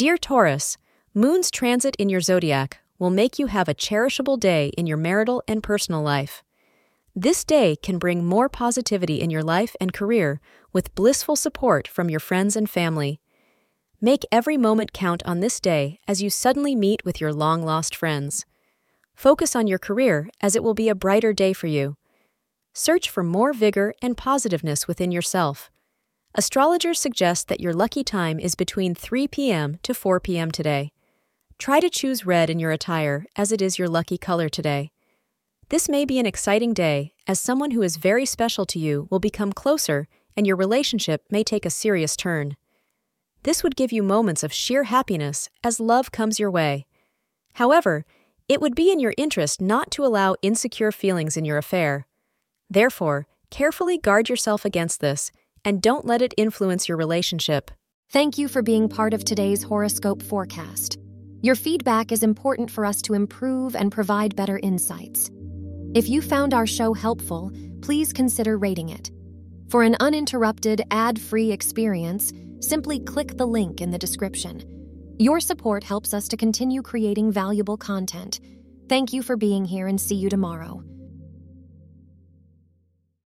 Dear Taurus, Moon's transit in your zodiac will make you have a cherishable day in your marital and personal life. This day can bring more positivity in your life and career with blissful support from your friends and family. Make every moment count on this day as you suddenly meet with your long lost friends. Focus on your career as it will be a brighter day for you. Search for more vigor and positiveness within yourself. Astrologers suggest that your lucky time is between 3 p.m. to 4 p.m. today. Try to choose red in your attire as it is your lucky color today. This may be an exciting day as someone who is very special to you will become closer and your relationship may take a serious turn. This would give you moments of sheer happiness as love comes your way. However, it would be in your interest not to allow insecure feelings in your affair. Therefore, carefully guard yourself against this and don't let it influence your relationship. Thank you for being part of today's horoscope forecast. Your feedback is important for us to improve and provide better insights. If you found our show helpful, please consider rating it. For an uninterrupted, ad free experience, simply click the link in the description. Your support helps us to continue creating valuable content. Thank you for being here and see you tomorrow.